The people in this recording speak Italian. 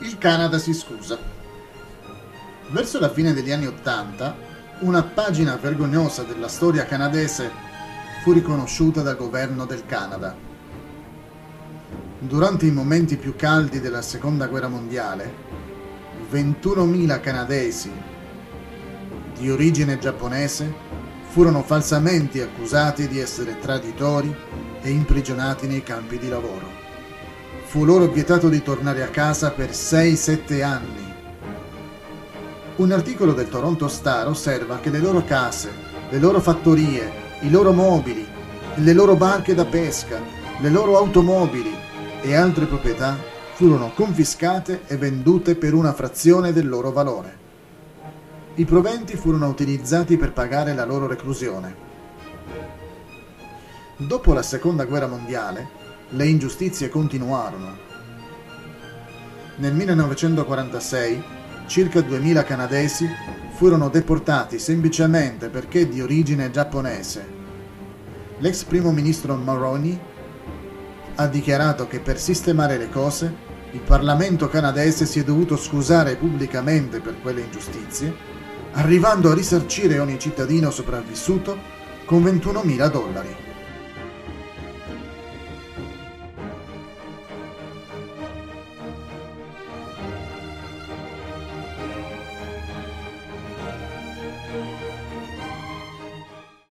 Il Canada si scusa. Verso la fine degli anni Ottanta, una pagina vergognosa della storia canadese fu riconosciuta dal governo del Canada. Durante i momenti più caldi della Seconda Guerra Mondiale, 21.000 canadesi di origine giapponese furono falsamente accusati di essere traditori e imprigionati nei campi di lavoro fu loro vietato di tornare a casa per 6-7 anni. Un articolo del Toronto Star osserva che le loro case, le loro fattorie, i loro mobili, le loro barche da pesca, le loro automobili e altre proprietà furono confiscate e vendute per una frazione del loro valore. I proventi furono utilizzati per pagare la loro reclusione. Dopo la Seconda Guerra Mondiale, le ingiustizie continuarono. Nel 1946 circa 2000 canadesi furono deportati semplicemente perché di origine giapponese. L'ex primo ministro Mulroney ha dichiarato che per sistemare le cose il Parlamento canadese si è dovuto scusare pubblicamente per quelle ingiustizie, arrivando a risarcire ogni cittadino sopravvissuto con 21.000 dollari.